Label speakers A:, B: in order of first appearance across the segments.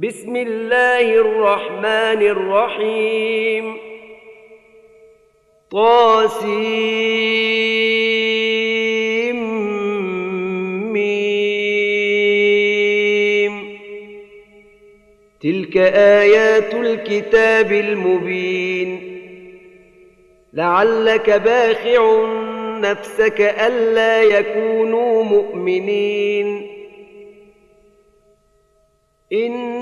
A: بسم الله الرحمن الرحيم. طاسيم ميم. تلك آيات الكتاب المبين. لعلك باخع نفسك ألا يكونوا مؤمنين. إن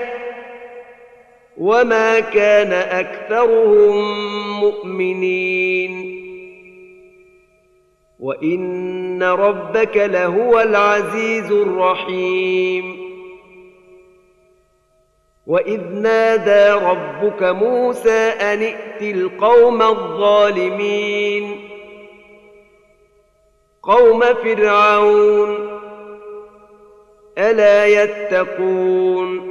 A: وما كان اكثرهم مؤمنين وان ربك لهو العزيز الرحيم واذ نادى ربك موسى ان ائت القوم الظالمين قوم فرعون الا يتقون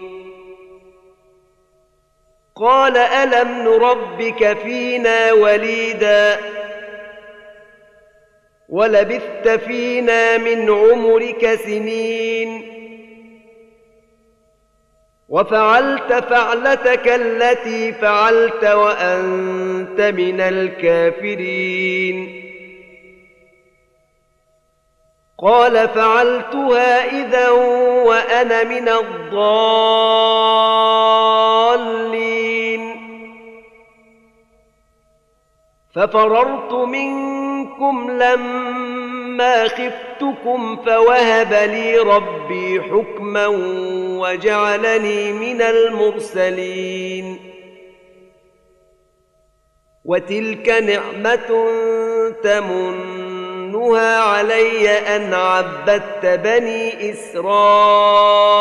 A: قال ألم نربك فينا وليدا ولبثت فينا من عمرك سنين وفعلت فعلتك التي فعلت وأنت من الكافرين قال فعلتها إذا وأنا من الضالين. ففررت منكم لما خفتكم فوهب لي ربي حكما وجعلني من المرسلين. وتلك نعمة تمن منها علي أن عبدت بني إسرائيل.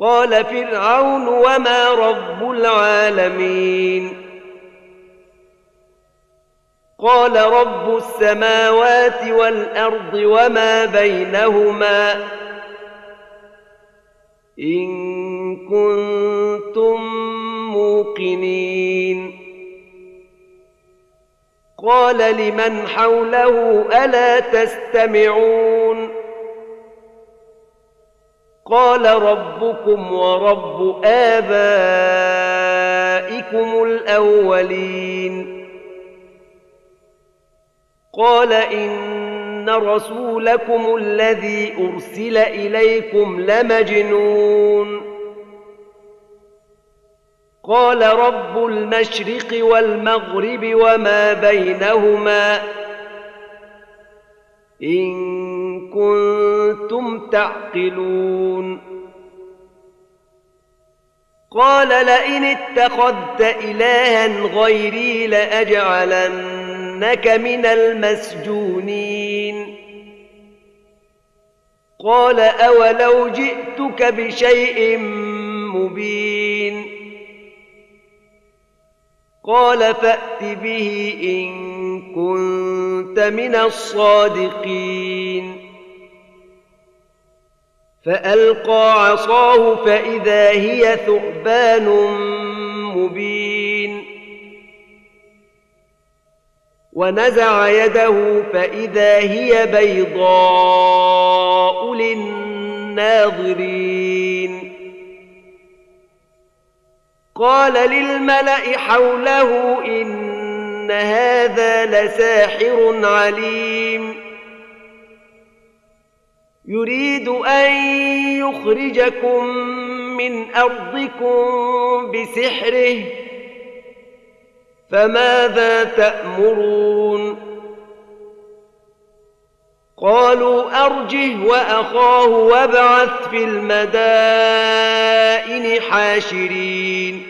A: قال فرعون وما رب العالمين. قال رب السماوات والأرض وما بينهما. إن كنتم موقنين. قال لمن حوله ألا تستمعون قال ربكم ورب آبائكم الأولين قال إن رسولكم الذي أرسل إليكم لمجنون قال رب المشرق والمغرب وما بينهما إن كنتم تعقلون. قال لئن اتخذت إلها غيري لأجعلنك من المسجونين. قال أولو جئتك بشيء مبين. قال فأت به إن كنت من الصادقين. فألقى عصاه فإذا هي ثعبان مبين. ونزع يده فإذا هي بيضاء للناظرين. قال للملأ حوله إن هذا لساحر عليم. يريد أن يخرجكم من أرضكم بسحره فماذا تأمرون؟ قالوا أرجه وأخاه وابعث في المدائن حاشرين.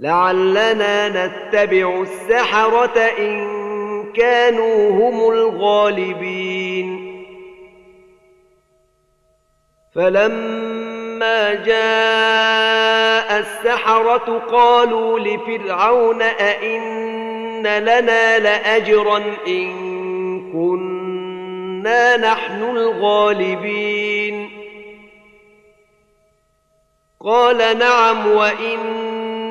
A: لعلنا نتبع السحرة إن كانوا هم الغالبين. فلما جاء السحرة قالوا لفرعون أئن لنا لأجرا إن كنا نحن الغالبين. قال نعم وإن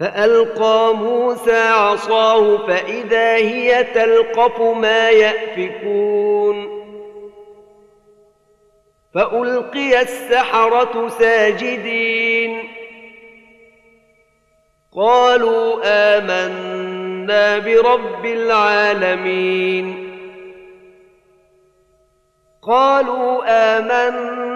A: فألقى موسى عصاه فإذا هي تلقف ما يأفكون. فألقي السحرة ساجدين. قالوا آمنا برب العالمين. قالوا آمنا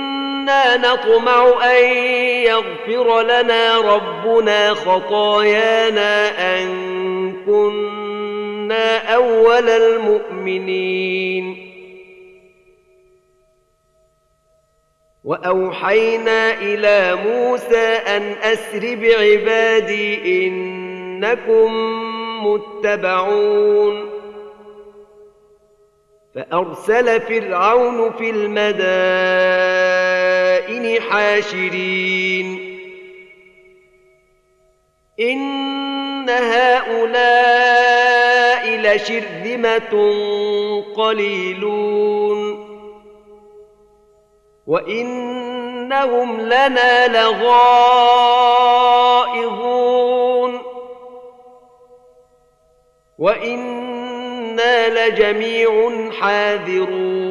A: نطمع أن يغفر لنا ربنا خطايانا أن كنا أول المؤمنين. وأوحينا إلى موسى أن أسر بعبادي إنكم متبعون. فأرسل فرعون في المدائن حاشرين. إن هؤلاء لشرذمة قليلون. وإنهم لنا لغائظون. وإنا لجميع حاذرون.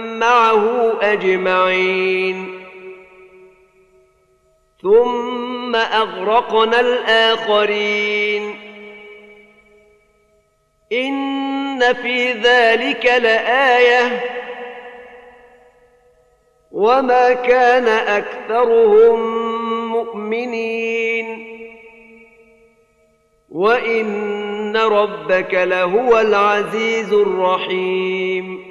A: معه أجمعين. ثم أغرقنا الآخرين. إن في ذلك لآية. وما كان أكثرهم مؤمنين. وإن ربك لهو العزيز الرحيم.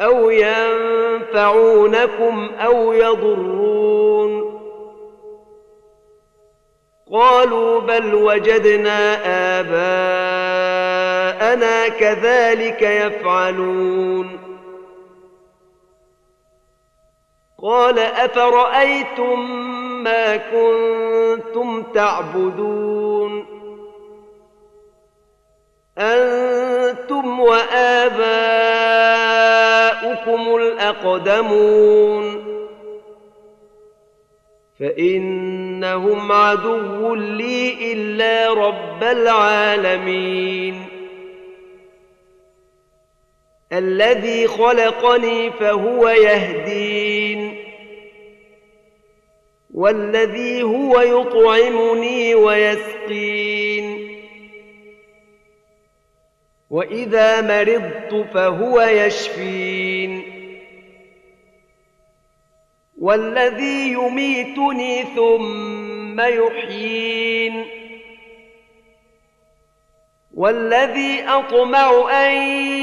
A: أو ينفعونكم أو يضرون. قالوا بل وجدنا آباءنا كذلك يفعلون. قال أفرأيتم ما كنتم تعبدون؟ أنتم وآباؤكم الأقدمون فإنهم عدو لي إلا رب العالمين الذي خلقني فهو يهدين والذي هو يطعمني ويسقين وإذا مرضت فهو يشفين. والذي يميتني ثم يحيين. والذي أطمع أن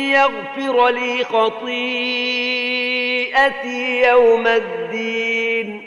A: يغفر لي خطيئتي يوم الدين.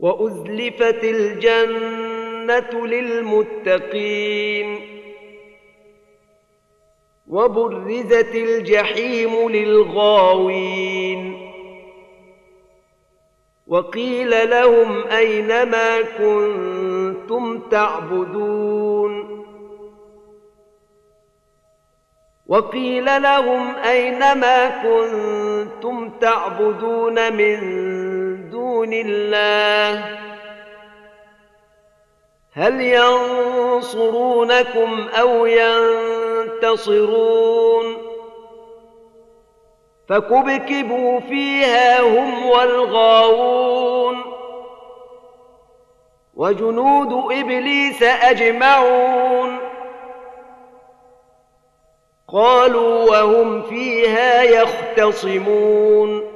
A: وأزلفت الجنة للمتقين وبرزت الجحيم للغاوين وقيل لهم أين ما كنتم تعبدون وقيل لهم أين ما كنتم تعبدون من دون الله. هل ينصرونكم أو ينتصرون؟ فكبكبوا فيها هم والغاوون. وجنود إبليس أجمعون. قالوا وهم فيها يختصمون.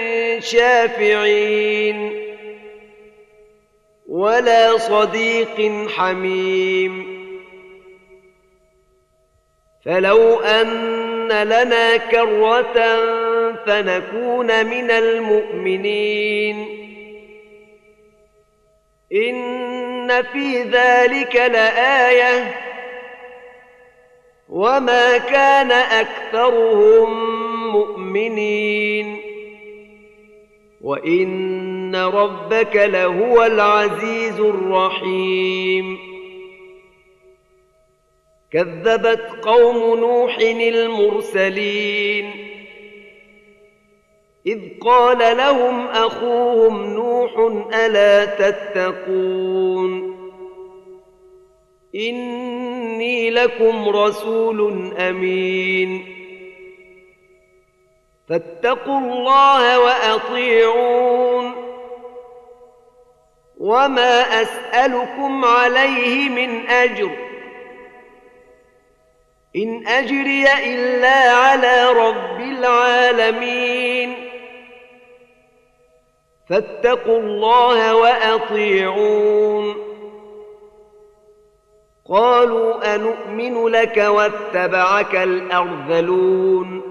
A: شافعين ولا صديق حميم. فلو أن لنا كرة فنكون من المؤمنين. إن في ذلك لآية. وما كان أكثرهم مؤمنين. وان ربك لهو العزيز الرحيم كذبت قوم نوح المرسلين اذ قال لهم اخوهم نوح الا تتقون اني لكم رسول امين فاتقوا الله وأطيعون. وما أسألكم عليه من أجر. إن أجري إلا على رب العالمين. فاتقوا الله وأطيعون. قالوا انومن لك واتبعك الأرذلون.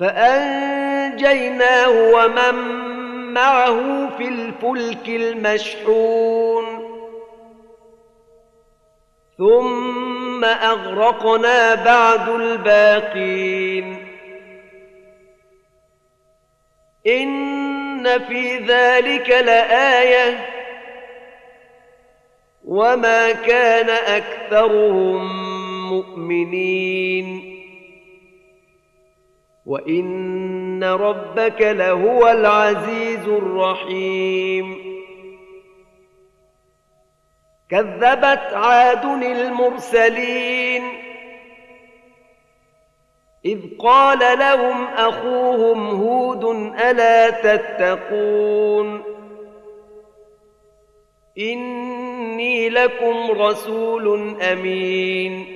A: فأنجيناه ومن معه في الفلك المشحون. ثم أغرقنا بعد الباقين. إن في ذلك لآية. وما كان أكثرهم مؤمنين. وان ربك لهو العزيز الرحيم كذبت عاد المرسلين اذ قال لهم اخوهم هود الا تتقون اني لكم رسول امين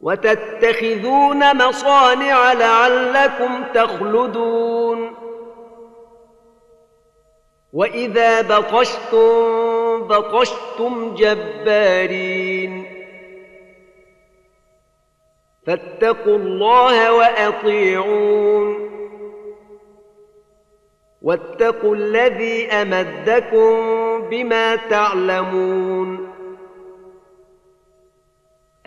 A: وتتخذون مصانع لعلكم تخلدون. وإذا بطشتم بطشتم جبارين. فاتقوا الله وأطيعون. واتقوا الذي أمدكم بما تعلمون.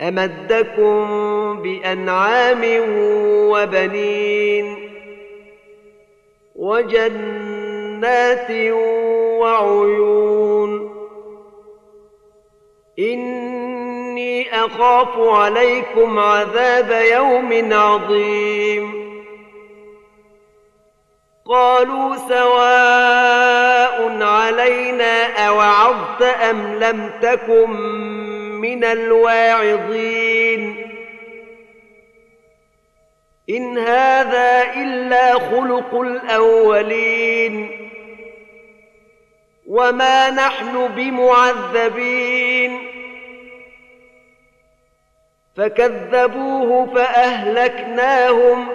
A: أمدكم بأنعام وبنين وجنات وعيون إني أخاف عليكم عذاب يوم عظيم قالوا سواء علينا أوعظت أم لم تكن من الواعظين. إن هذا إلا خلق الأولين. وما نحن بمعذبين. فكذبوه فأهلكناهم.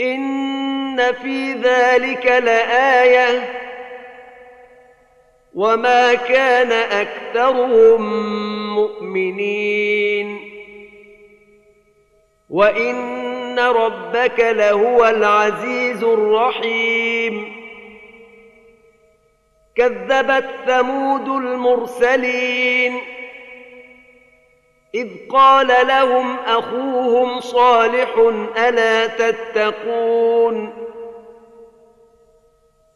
A: إن في ذلك لآية. وما كان أكثرهم مؤمنين وإن ربك لهو العزيز الرحيم كذبت ثمود المرسلين إذ قال لهم أخوهم صالح ألا تتقون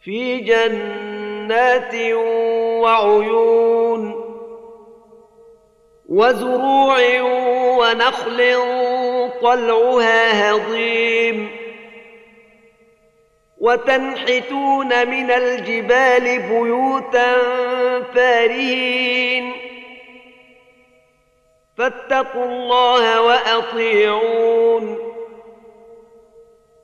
A: في جنات وعيون وزروع ونخل طلعها هضيم وتنحتون من الجبال بيوتا فارهين فاتقوا الله وأطيعون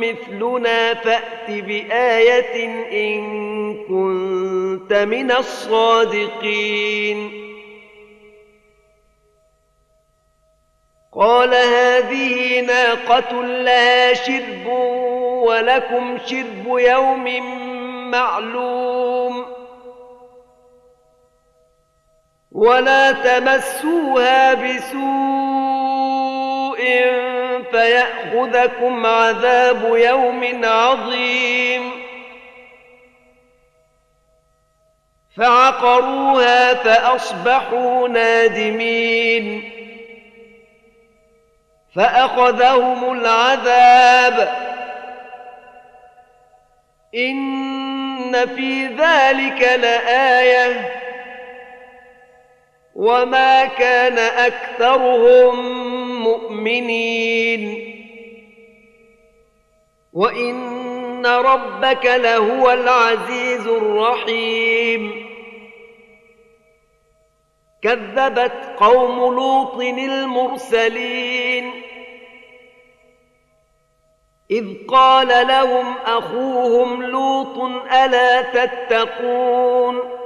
A: مثلنا فأت بآية إن كنت من الصادقين. قال هذه ناقة لها شرب ولكم شرب يوم معلوم. ولا تمسوها بسوء فيأخذكم عذاب يوم عظيم. فعقروها فأصبحوا نادمين. فأخذهم العذاب. إن في ذلك لآية. وما كان اكثرهم مؤمنين وان ربك لهو العزيز الرحيم كذبت قوم لوط المرسلين اذ قال لهم اخوهم لوط الا تتقون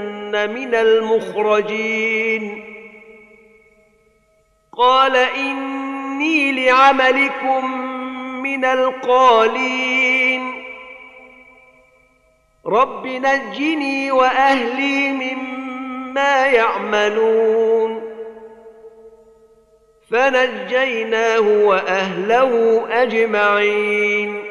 A: من المخرجين. قال إني لعملكم من القالين. رب نجني وأهلي مما يعملون. فنجيناه وأهله أجمعين.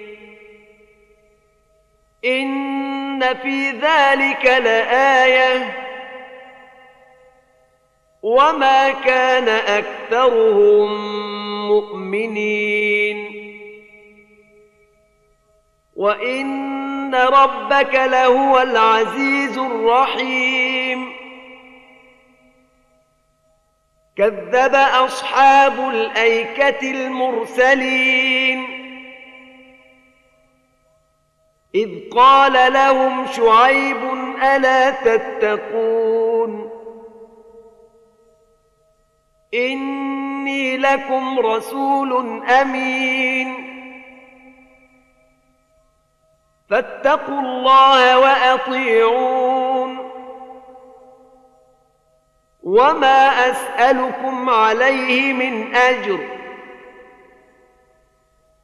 A: إن في ذلك لآية. وما كان أكثرهم مؤمنين. وإن ربك لهو العزيز الرحيم. كذب أصحاب الأيكة المرسلين. إذ قال لهم شعيب ألا تتقون؟ إني لكم رسول أمين. فاتقوا الله وأطيعون. وما أسألكم عليه من أجر.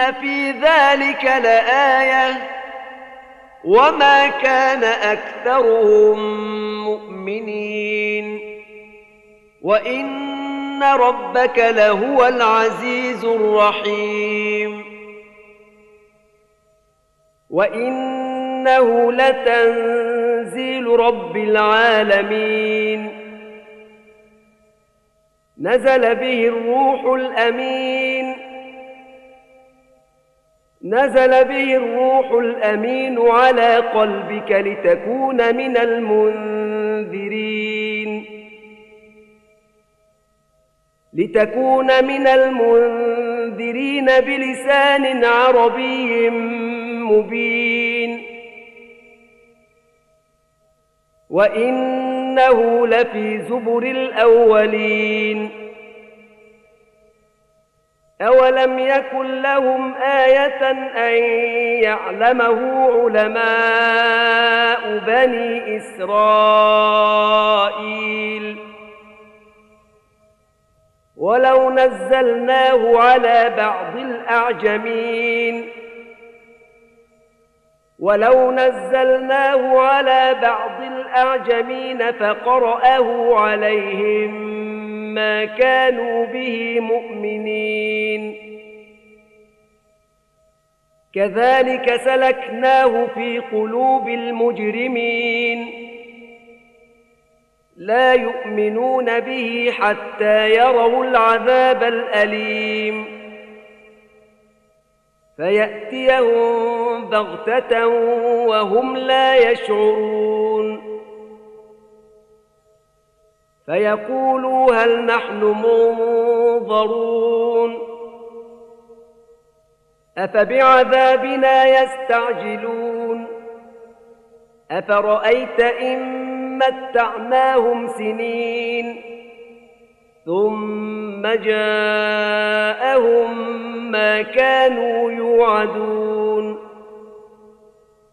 A: في ذلك لآية وما كان أكثرهم مؤمنين وإن ربك لهو العزيز الرحيم وإنه لتنزيل رب العالمين نزل به الروح الأمين نزل به الروح الأمين على قلبك لتكون من المنذرين. لتكون من المنذرين بلسان عربي مبين. وإنه لفي زبر الأولين. اولم يكن لهم إيه ان يعلمه علماء بني اسرائيل ولو نزلناه على بعض الأعجمين ولو نزلناه على بعض الأعجمين فقرأه عليهم ما كانوا به مؤمنين. كذلك سلكناه في قلوب المجرمين. لا يؤمنون به حتى يروا العذاب الأليم. فيأتيهم بغتة وهم لا يشعرون. فيقولوا هل نحن منظرون أفبعذابنا يستعجلون أفرأيت إن متعناهم سنين ثم جاءهم ما كانوا يوعدون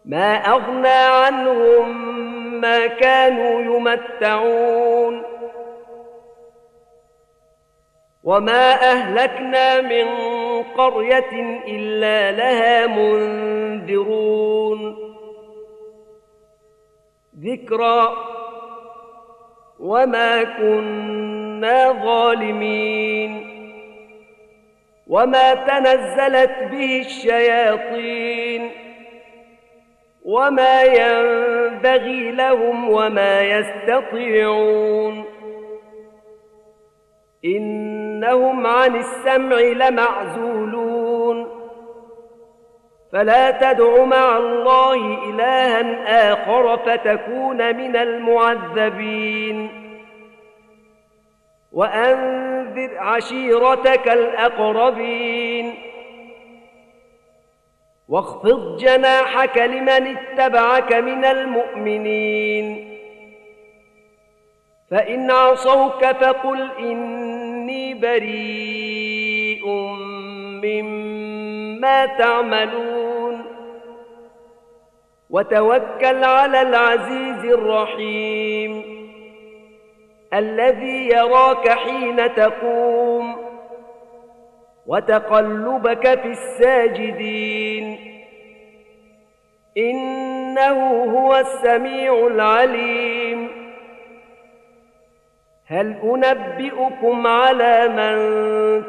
A: ما أغنى عنهم ما كانوا يمتعون وما اهلكنا من قريه الا لها منذرون ذكرى وما كنا ظالمين وما تنزلت به الشياطين وما ينبغي لهم وما يستطيعون إنهم عن السمع لمعزولون. فلا تدع مع الله إلها آخر فتكون من المعذبين. وأنذر عشيرتك الأقربين. واخفض جناحك لمن اتبعك من المؤمنين. فإن عصوك فقل إني بريء مما تعملون. وتوكل على العزيز الرحيم الذي يراك حين تقوم وتقلبك في الساجدين. إنه هو السميع العليم. هل أنبئكم على من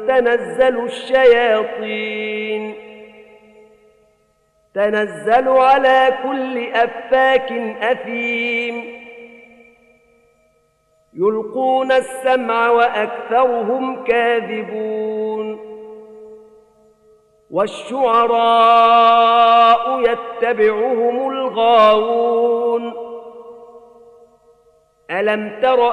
A: تنزل الشياطين؟ تنزل على كل أفاك أثيم. يلقون السمع وأكثرهم كاذبون. والشعراء يتبعهم الغاوون. ألم تر